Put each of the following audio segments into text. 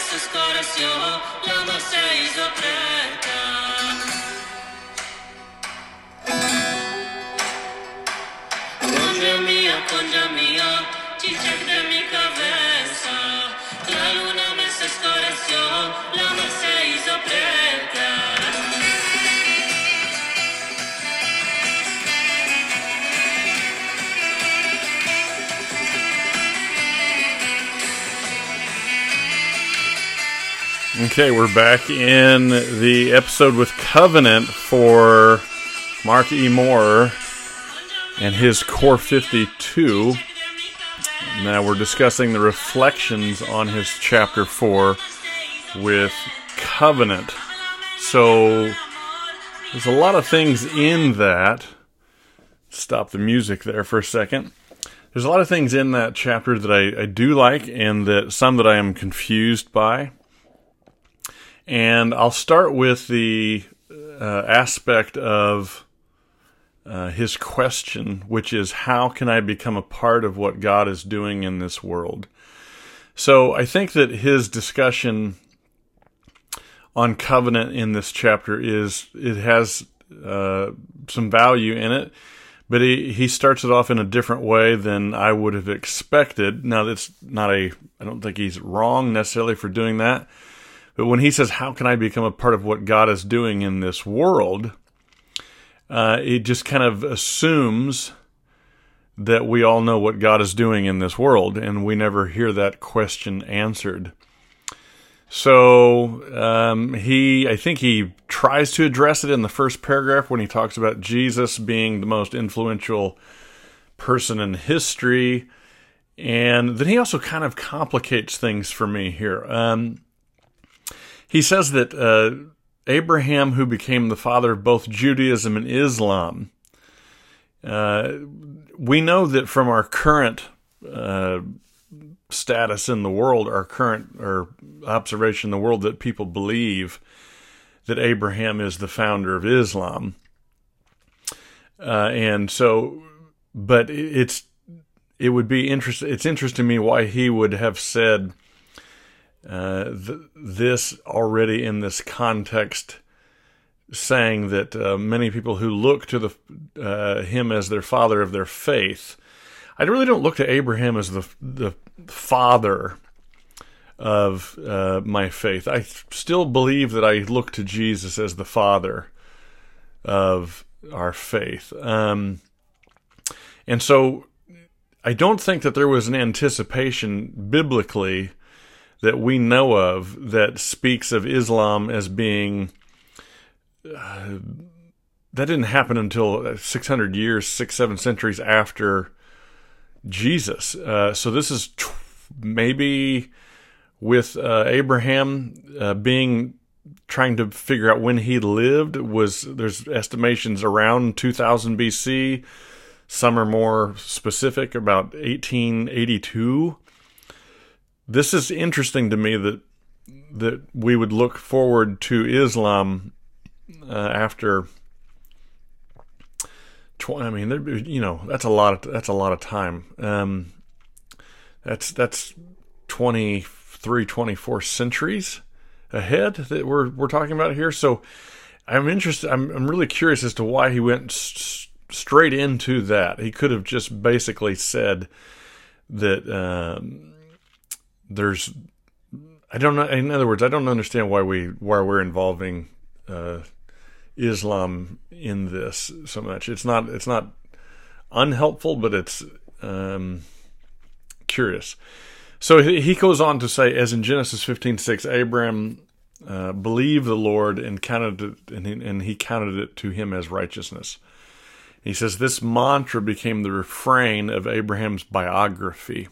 en sus corazones, la amor hizo presente. Okay, we're back in the episode with Covenant for Mark E. Moore and his Core 52. Now we're discussing the reflections on his chapter 4 with Covenant. So there's a lot of things in that. Stop the music there for a second. There's a lot of things in that chapter that I, I do like and that some that I am confused by. And I'll start with the uh, aspect of uh, his question, which is how can I become a part of what God is doing in this world? So I think that his discussion on covenant in this chapter is it has uh, some value in it, but he, he starts it off in a different way than I would have expected. Now that's not a I don't think he's wrong necessarily for doing that. But when he says, How can I become a part of what God is doing in this world? Uh, it just kind of assumes that we all know what God is doing in this world, and we never hear that question answered. So um, he, I think he tries to address it in the first paragraph when he talks about Jesus being the most influential person in history, and then he also kind of complicates things for me here. Um, he says that uh, Abraham, who became the father of both Judaism and Islam, uh, we know that from our current uh, status in the world, our current or observation in the world, that people believe that Abraham is the founder of Islam. Uh, and so, but it's it would be interesting. It's interesting to me why he would have said uh, th- this already in this context, saying that uh, many people who look to the uh, him as their father of their faith, I really don't look to Abraham as the the father of uh, my faith. I still believe that I look to Jesus as the father of our faith. Um, and so I don't think that there was an anticipation biblically that we know of that speaks of Islam as being. Uh, that didn't happen until 600 years, six, seven centuries after Jesus. Uh, so this is t- maybe with uh, Abraham uh, being trying to figure out when he lived was there's estimations around 2000 BC. Some are more specific about 1882 this is interesting to me that that we would look forward to Islam uh, after. Tw- I mean, there, you know, that's a lot. Of, that's a lot of time. Um, that's that's 23, 24 centuries ahead that we're we're talking about here. So, I'm interested. I'm I'm really curious as to why he went s- straight into that. He could have just basically said that. Um, there's I don't know. In other words, I don't understand why we why we're involving uh, Islam in this so much. It's not it's not unhelpful, but it's um, curious. So he goes on to say, as in Genesis fifteen six, Abraham uh, believed the Lord and counted it, and he, and he counted it to him as righteousness. He says this mantra became the refrain of Abraham's biography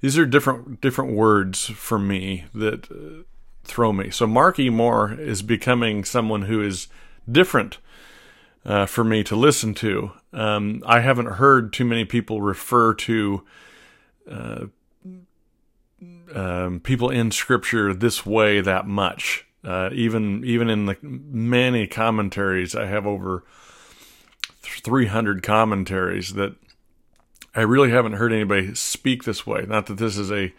these are different different words for me that uh, throw me. So Mark E. Moore is becoming someone who is different uh, for me to listen to. Um, I haven't heard too many people refer to uh, um, people in Scripture this way that much. Uh, even even in the many commentaries, I have over 300 commentaries that I really haven't heard anybody speak this way. Not that this is a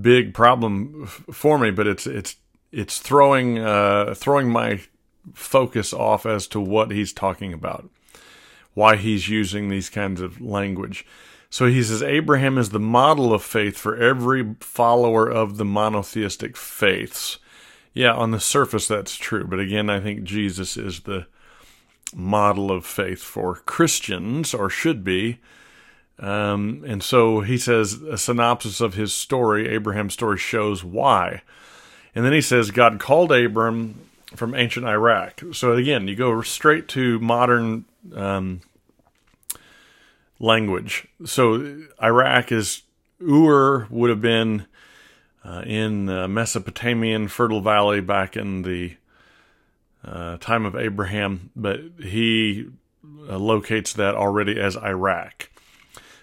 big problem f- for me, but it's it's it's throwing uh, throwing my focus off as to what he's talking about, why he's using these kinds of language. So he says Abraham is the model of faith for every follower of the monotheistic faiths. Yeah, on the surface that's true, but again, I think Jesus is the model of faith for Christians, or should be. Um, and so he says a synopsis of his story, Abraham's story, shows why. And then he says God called Abram from ancient Iraq. So again, you go straight to modern um, language. So Iraq is Ur would have been uh, in uh, Mesopotamian Fertile Valley back in the uh, time of Abraham, but he uh, locates that already as Iraq.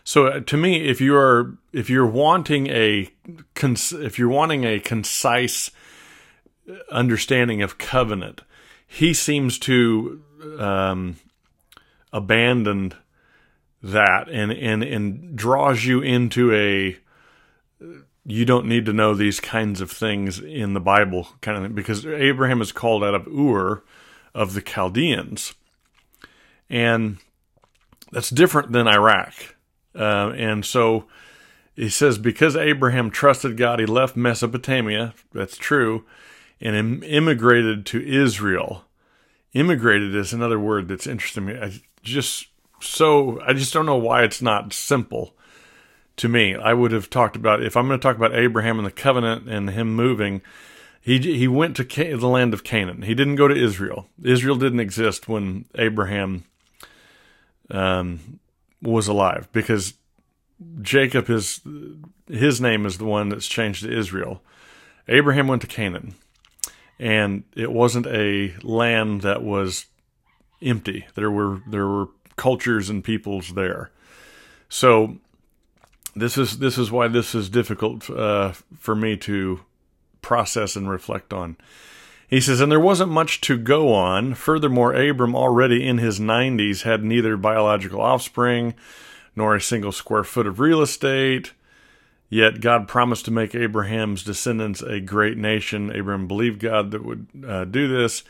So uh, to me, if you are if you're wanting a if you're wanting a concise understanding of covenant, he seems to um, abandon that and and and draws you into a you don't need to know these kinds of things in the Bible kind of thing because Abraham is called out of Ur of the Chaldeans. And that's different than Iraq uh, and so he says because Abraham trusted God he left Mesopotamia that's true and immigrated to Israel immigrated is another word that's interesting me I just so I just don't know why it's not simple to me. I would have talked about if I'm going to talk about Abraham and the covenant and him moving. He he went to the land of Canaan. He didn't go to Israel. Israel didn't exist when Abraham um, was alive because Jacob is his name is the one that's changed to Israel. Abraham went to Canaan, and it wasn't a land that was empty. There were there were cultures and peoples there. So this is this is why this is difficult uh, for me to process and reflect on. He says, and there wasn't much to go on. Furthermore, Abram, already in his 90s, had neither biological offspring nor a single square foot of real estate. Yet God promised to make Abraham's descendants a great nation. Abram believed God that would uh, do this.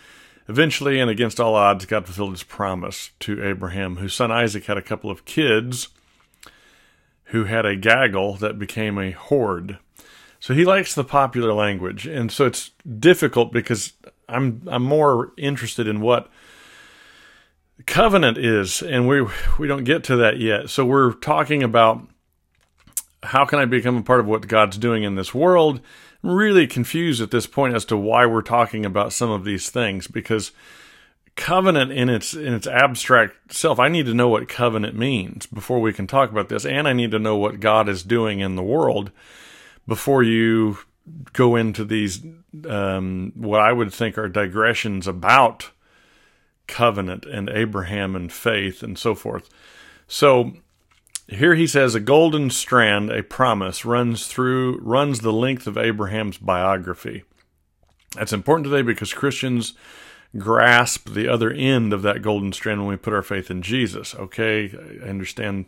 Eventually, and against all odds, God fulfilled his promise to Abraham, whose son Isaac had a couple of kids who had a gaggle that became a horde. So he likes the popular language, and so it's difficult because I'm I'm more interested in what covenant is, and we we don't get to that yet. So we're talking about how can I become a part of what God's doing in this world, I'm really confused at this point as to why we're talking about some of these things because covenant in its in its abstract self i need to know what covenant means before we can talk about this and i need to know what god is doing in the world before you go into these um, what i would think are digressions about covenant and abraham and faith and so forth so here he says a golden strand, a promise, runs through runs the length of Abraham's biography. That's important today because Christians grasp the other end of that golden strand when we put our faith in Jesus. Okay, I understand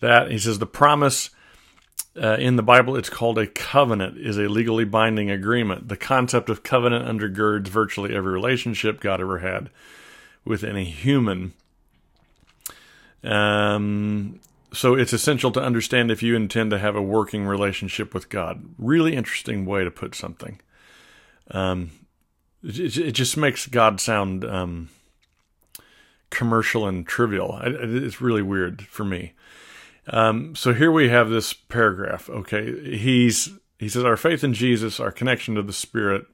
that. He says the promise uh, in the Bible, it's called a covenant, is a legally binding agreement. The concept of covenant undergirds virtually every relationship God ever had with any human. Um, so it's essential to understand if you intend to have a working relationship with God. Really interesting way to put something. Um, it, it, just makes God sound um, commercial and trivial. It's really weird for me. Um, so here we have this paragraph. Okay, he's he says our faith in Jesus, our connection to the Spirit,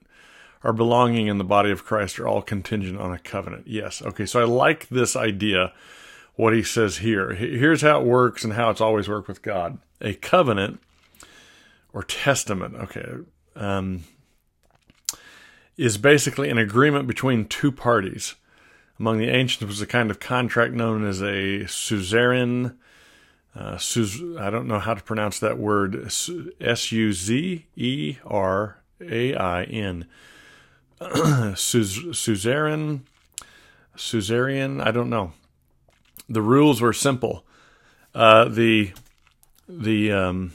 our belonging in the body of Christ are all contingent on a covenant. Yes. Okay. So I like this idea what he says here. Here's how it works and how it's always worked with God. A covenant or testament, okay, um, is basically an agreement between two parties. Among the ancients was a kind of contract known as a suzerain. Uh, suz- I don't know how to pronounce that word. S U Z E R A I N. Suzerain. Suzerain. I don't know the rules were simple. Uh, the the um,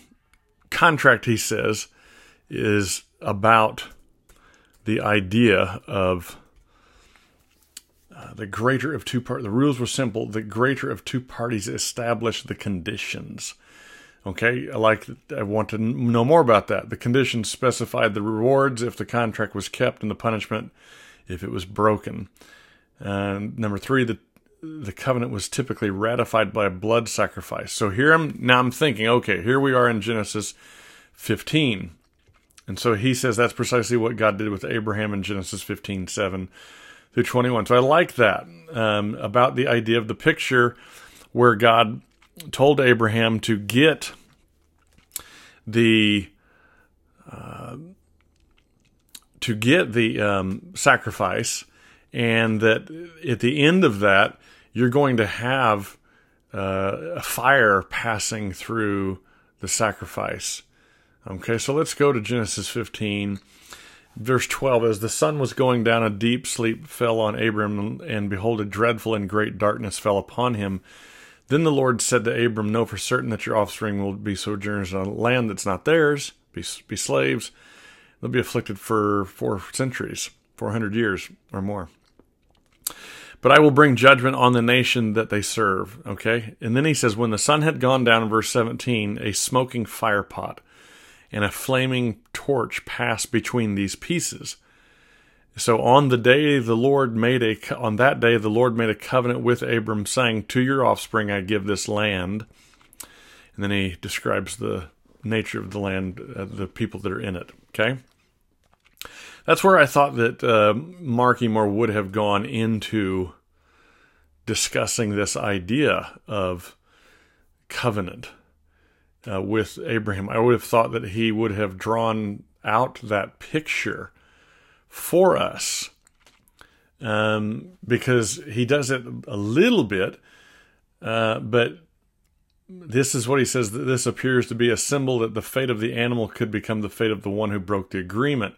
contract, he says, is about the idea of the greater of two parties. The rules were simple. The greater of two parties established the conditions. Okay, I like. I want to know more about that. The conditions specified the rewards if the contract was kept, and the punishment if it was broken. And number three, the the covenant was typically ratified by a blood sacrifice. So here I'm now I'm thinking, okay, here we are in Genesis 15. And so he says that's precisely what God did with Abraham in Genesis 15, 7 through 21. So I like that um, about the idea of the picture where God told Abraham to get the uh, to get the um, sacrifice, and that at the end of that, you're going to have uh, a fire passing through the sacrifice. Okay, so let's go to Genesis 15 Verse 12 As the sun was going down, a deep sleep fell on Abram, and behold, a dreadful and great darkness fell upon him. Then the Lord said to Abram, Know for certain that your offspring will be sojourners on a land that's not theirs, be, be slaves. They'll be afflicted for four centuries, 400 years or more. But I will bring judgment on the nation that they serve. Okay? And then he says, When the sun had gone down in verse 17, a smoking firepot and a flaming torch passed between these pieces. So on the day the Lord made a on that day the Lord made a covenant with Abram saying to your offspring I give this land. And then he describes the nature of the land, uh, the people that are in it, okay? That's where I thought that uh, Mark Moore would have gone into discussing this idea of covenant uh, with Abraham. I would have thought that he would have drawn out that picture for us um, because he does it a little bit, uh, but this is what he says that this appears to be a symbol that the fate of the animal could become the fate of the one who broke the agreement.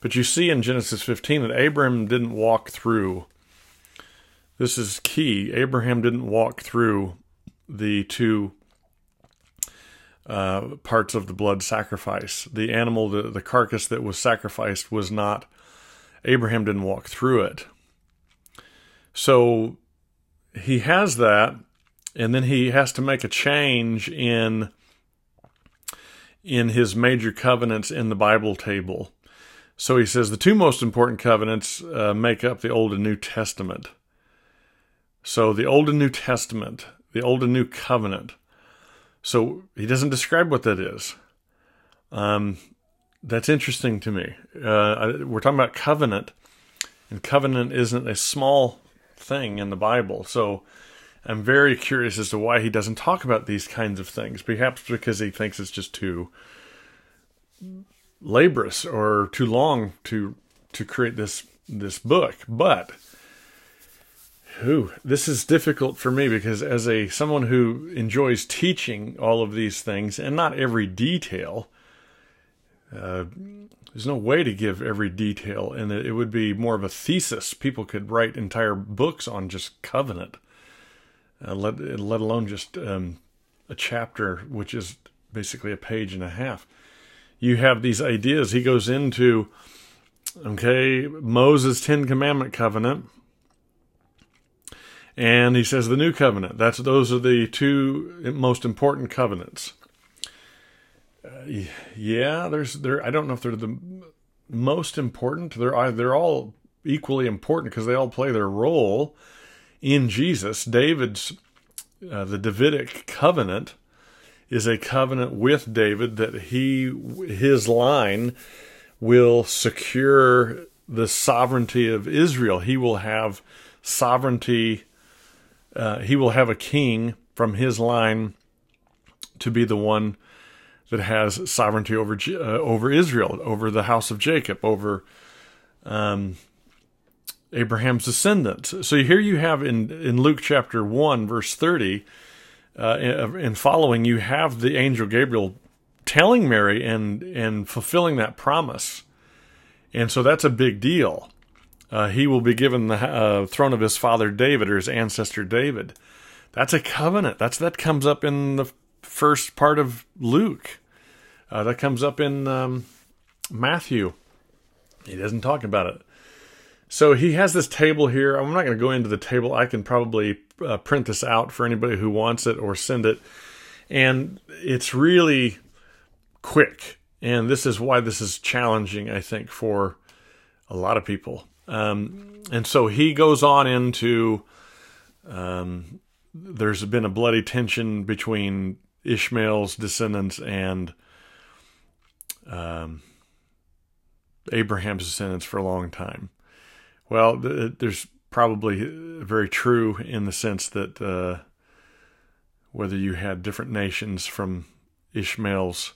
But you see in Genesis 15 that Abraham didn't walk through. This is key. Abraham didn't walk through the two uh, parts of the blood sacrifice. The animal, the, the carcass that was sacrificed, was not, Abraham didn't walk through it. So he has that, and then he has to make a change in in his major covenants in the Bible table. So he says the two most important covenants uh, make up the Old and New Testament. So the Old and New Testament, the Old and New Covenant, so he doesn't describe what that is. Um, that's interesting to me. Uh, we're talking about covenant, and covenant isn't a small thing in the Bible. So I'm very curious as to why he doesn't talk about these kinds of things. Perhaps because he thinks it's just too laborious or too long to to create this this book. But Ooh, this is difficult for me because as a someone who enjoys teaching all of these things and not every detail, uh, there's no way to give every detail, and it would be more of a thesis. People could write entire books on just covenant, uh, let let alone just um, a chapter, which is basically a page and a half. You have these ideas. He goes into okay Moses' Ten Commandment covenant and he says the new covenant. That's those are the two most important covenants. Uh, yeah, there's there. I don't know if they're the most important. They're they're all equally important because they all play their role in Jesus. David's uh, the Davidic covenant is a covenant with David that he his line will secure the sovereignty of Israel. He will have sovereignty uh, he will have a king from his line to be the one that has sovereignty over uh, over Israel, over the house of Jacob, over um, Abraham's descendants. So here you have in in Luke chapter one, verse thirty, uh, and following, you have the angel Gabriel telling Mary and and fulfilling that promise, and so that's a big deal uh, he will be given the uh, throne of his father David or his ancestor David. That's a covenant. That's that comes up in the first part of Luke. Uh, that comes up in um, Matthew. He doesn't talk about it. So he has this table here. I'm not going to go into the table. I can probably uh, print this out for anybody who wants it or send it. And it's really quick. And this is why this is challenging, I think, for a lot of people. Um, and so he goes on into um, there's been a bloody tension between Ishmael's descendants and um, Abraham's descendants for a long time. Well, th- there's probably very true in the sense that uh, whether you had different nations from Ishmael's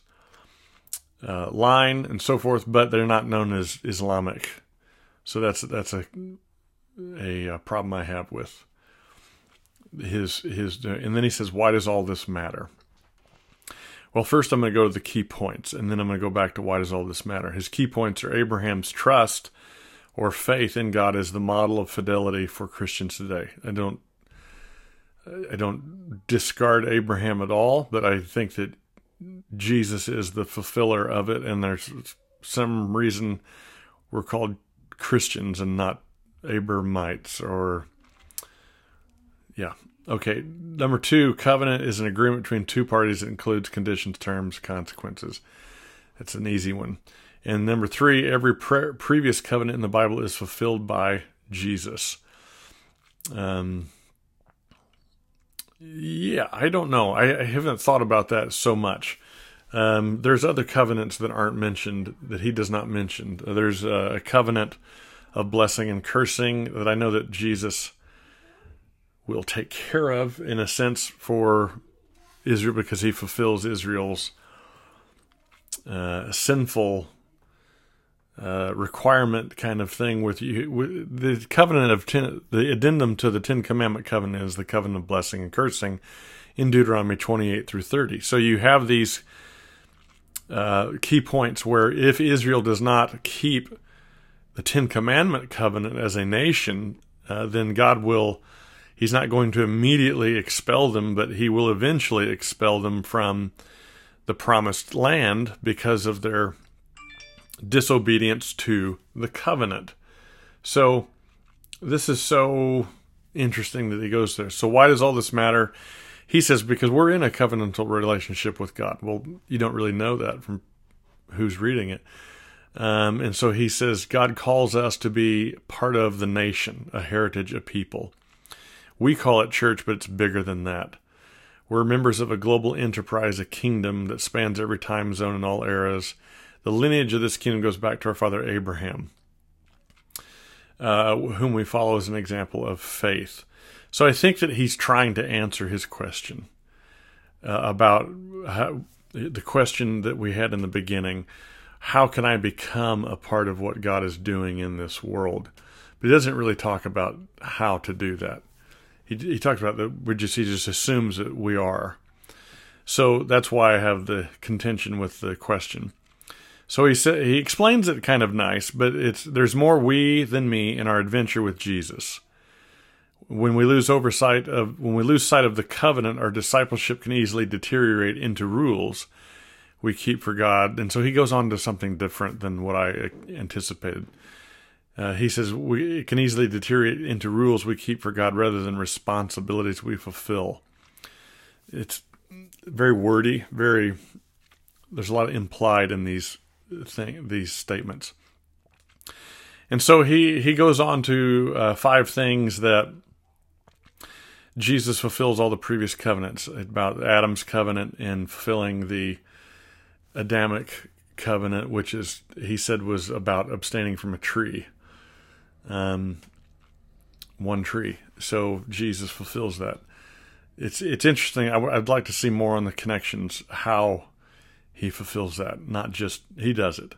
uh, line and so forth, but they're not known as Islamic. So that's that's a a, a problem I have with his his and then he says why does all this matter? Well first i'm going to go to the key points and then i'm going to go back to why does all this matter? His key points are abraham's trust or faith in god as the model of fidelity for christians today. I don't i don't discard abraham at all but i think that jesus is the fulfiller of it and there's some reason we're called christians and not abramites or yeah. Okay. Number two, covenant is an agreement between two parties that includes conditions, terms, consequences. That's an easy one. And number three, every pre- previous covenant in the Bible is fulfilled by Jesus. Um, yeah, I don't know. I, I haven't thought about that so much. Um, there's other covenants that aren't mentioned that he does not mention. There's a covenant of blessing and cursing that I know that Jesus will take care of in a sense for Israel because he fulfills Israel's uh, sinful uh, requirement kind of thing with you. The covenant of ten, the addendum to the Ten Commandment covenant is the covenant of blessing and cursing in Deuteronomy 28 through 30. So you have these uh, key points where if Israel does not keep the Ten Commandment covenant as a nation, uh, then God will he's not going to immediately expel them, but he will eventually expel them from the promised land because of their disobedience to the covenant. So, this is so interesting that he goes there. So, why does all this matter? He says, because we're in a covenantal relationship with God. Well, you don't really know that from who's reading it. Um, and so he says, God calls us to be part of the nation, a heritage, a people. We call it church, but it's bigger than that. We're members of a global enterprise, a kingdom that spans every time zone and all eras. The lineage of this kingdom goes back to our father Abraham, uh, whom we follow as an example of faith. So I think that he's trying to answer his question uh, about how, the question that we had in the beginning how can I become a part of what God is doing in this world? But he doesn't really talk about how to do that he, he talks about that we just he just assumes that we are. So that's why I have the contention with the question. So he said he explains it kind of nice, but it's there's more we than me in our adventure with Jesus. When we lose oversight of when we lose sight of the covenant, our discipleship can easily deteriorate into rules we keep for God. And so he goes on to something different than what I anticipated. Uh, he says we it can easily deteriorate into rules we keep for God rather than responsibilities we fulfill. It's very wordy, very. There's a lot implied in these thing these statements, and so he he goes on to uh, five things that Jesus fulfills all the previous covenants about Adam's covenant and fulfilling the Adamic covenant, which is he said was about abstaining from a tree um, one tree. So Jesus fulfills that. It's it's interesting. I, would like to see more on the connections how he fulfills that, not just he does it.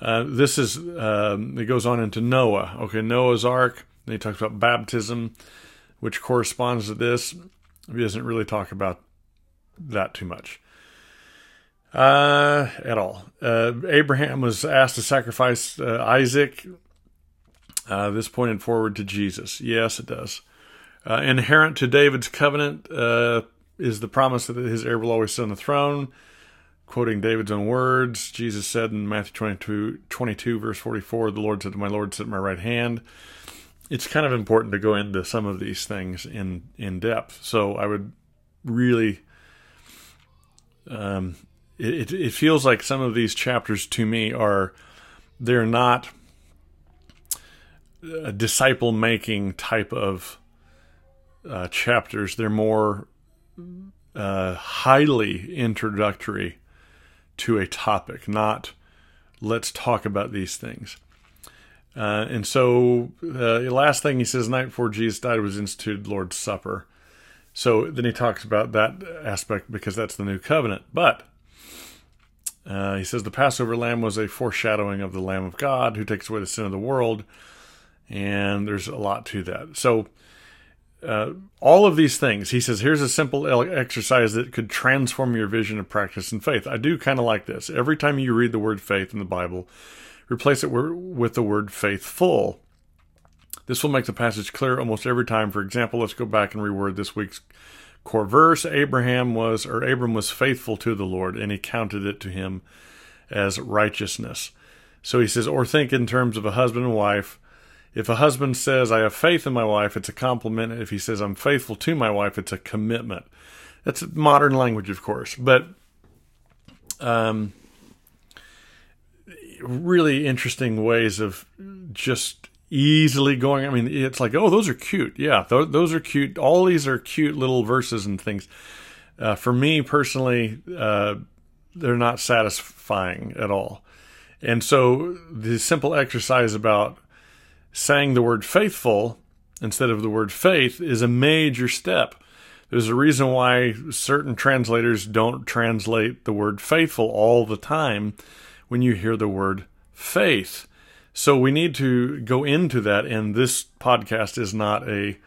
Uh, this is um, it goes on into Noah. Okay, Noah's Ark. Then he talks about baptism, which corresponds to this. He doesn't really talk about that too much uh, at all. Uh, Abraham was asked to sacrifice uh, Isaac. Uh, this pointed forward to Jesus. Yes, it does. Uh, inherent to David's covenant uh, is the promise that his heir will always sit on the throne. Quoting David's own words. Jesus said in Matthew 22, 22, verse 44, The Lord said to my Lord, Sit at my right hand. It's kind of important to go into some of these things in, in depth. So I would really. Um, it, it feels like some of these chapters to me are. They're not a disciple making type of uh, chapters. They're more uh, highly introductory to a topic, not let's talk about these things. Uh, and so, uh, the last thing he says, night before Jesus died, was instituted Lord's Supper. So then he talks about that aspect because that's the new covenant. But uh, he says the Passover lamb was a foreshadowing of the Lamb of God who takes away the sin of the world. And there's a lot to that. So uh, all of these things. He says, here's a simple exercise that could transform your vision of practice and faith. I do kind of like this. Every time you read the word faith in the Bible, replace it with the word faithful. This will make the passage clear almost every time. For example, let's go back and reword this week's core verse. Abraham was, or Abram was faithful to the Lord, and he counted it to him as righteousness. So he says, or think in terms of a husband and wife if a husband says, I have faith in my wife, it's a compliment. If he says, I'm faithful to my wife, it's a commitment. That's modern language, of course, but um, really interesting ways of just easily going. I mean, it's like, oh, those are cute. Yeah, th- those are cute. All these are cute little verses and things. Uh, for me personally, uh, they're not satisfying at all. And so the simple exercise about saying the word faithful instead of the word faith is a major step. There's a reason why certain translators don't translate the word faithful all the time when you hear the word faith. So we need to go into that, and this podcast is not a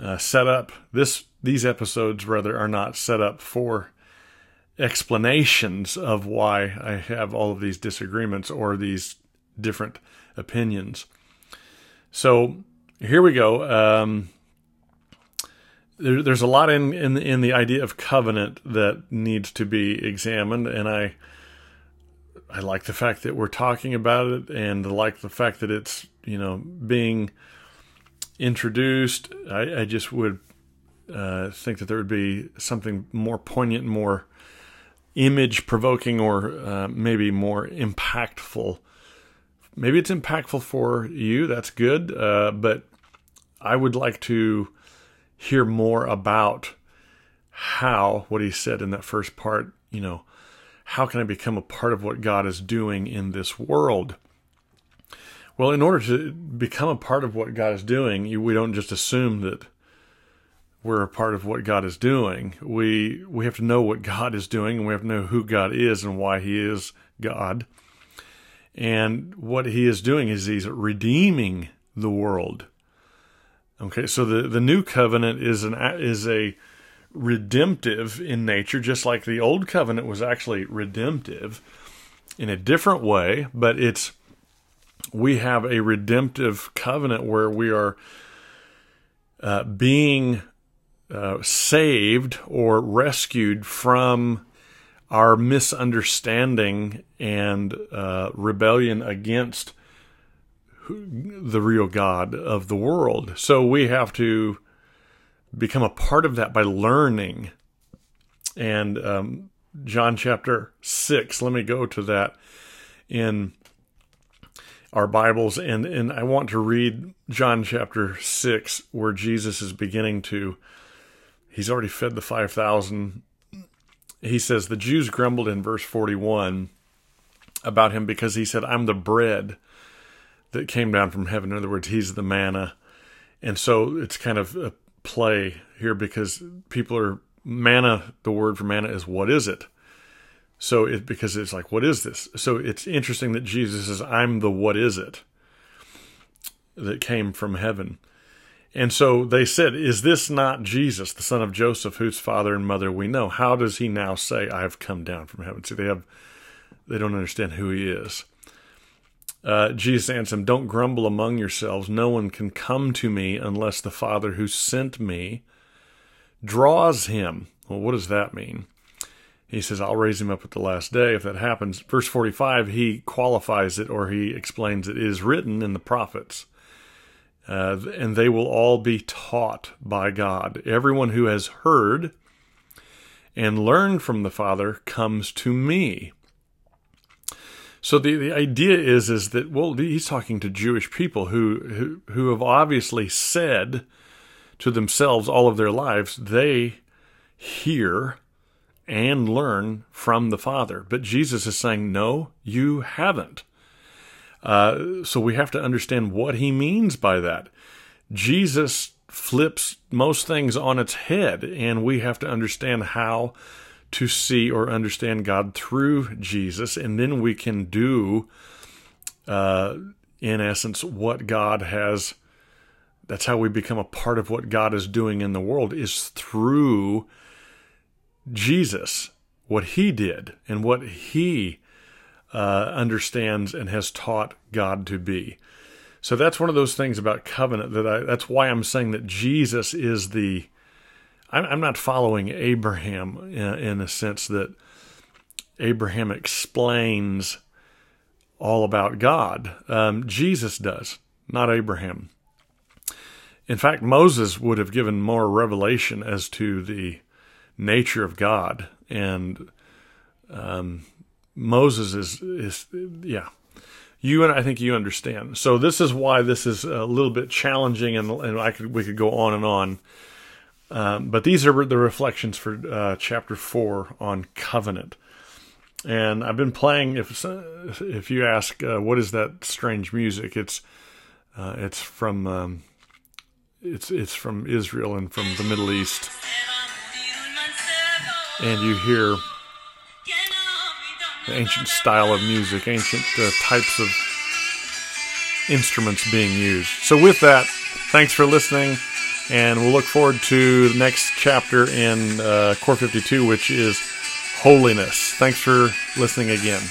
uh, setup. This these episodes rather are not set up for explanations of why I have all of these disagreements or these different opinions. So here we go. Um, there, there's a lot in, in in the idea of covenant that needs to be examined, and I I like the fact that we're talking about it, and I like the fact that it's you know being introduced. I, I just would uh, think that there would be something more poignant, more image provoking, or uh, maybe more impactful maybe it's impactful for you. That's good. Uh, but I would like to hear more about how what he said in that first part, you know, how can I become a part of what God is doing in this world? Well, in order to become a part of what God is doing, you, we don't just assume that we're a part of what God is doing. We we have to know what God is doing, and we have to know who God is and why He is God. And what he is doing is he's redeeming the world. Okay, so the, the new covenant is an is a redemptive in nature, just like the old covenant was actually redemptive in a different way, but it's we have a redemptive covenant where we are uh, being uh, saved or rescued from our misunderstanding and uh, rebellion against the real God of the world. So we have to become a part of that by learning. And um, John chapter 6, let me go to that in our Bibles. And, and I want to read John chapter 6, where Jesus is beginning to, he's already fed the 5,000 he says the Jews grumbled in verse 41 about him because he said, I'm the bread that came down from heaven. In other words, he's the manna. And so it's kind of play here because people are manna. the word for manna is what is it? So it because it's like, what is this? So it's interesting that Jesus says, I'm the what is it that came from heaven. And so they said, Is this not Jesus, the son of Joseph, whose father and mother we know? How does he now say, I have come down from heaven? See, they have they don't understand who he is. Uh, Jesus answered them, Don't grumble among yourselves. No one can come to me unless the Father who sent me draws him. Well, what does that mean? He says, I'll raise him up at the last day if that happens. Verse 45, he qualifies it or he explains it is written in the prophets. Uh, and they will all be taught by God. Everyone who has heard and learned from the Father comes to me. So the, the idea is is that well he's talking to Jewish people who, who who have obviously said to themselves all of their lives they hear and learn from the Father. But Jesus is saying, no, you haven't. Uh, so we have to understand what he means by that. Jesus flips most things on its head, and we have to understand how to see or understand God through Jesus, and then we can do, uh, in essence, what God has. That's how we become a part of what God is doing in the world is through Jesus, what he did, and what he uh, understands and has taught God to be. So that's one of those things about covenant that I. That's why I'm saying that Jesus is the I'm not following Abraham in, a sense that Abraham explains all about God. Um, Jesus does, not Abraham. In fact, Moses would have given more revelation as to the nature of God, and um, Moses is is yeah. You and I think you understand. So this is why this is a little bit challenging, and, and I could we could go on and on. Um, but these are the reflections for uh, chapter four on covenant. And I've been playing. If if you ask uh, what is that strange music, it's uh, it's from um, it's it's from Israel and from the Middle East, and you hear the ancient style of music, ancient uh, types of instruments being used. So with that, thanks for listening. And we'll look forward to the next chapter in uh, Core 52, which is holiness. Thanks for listening again.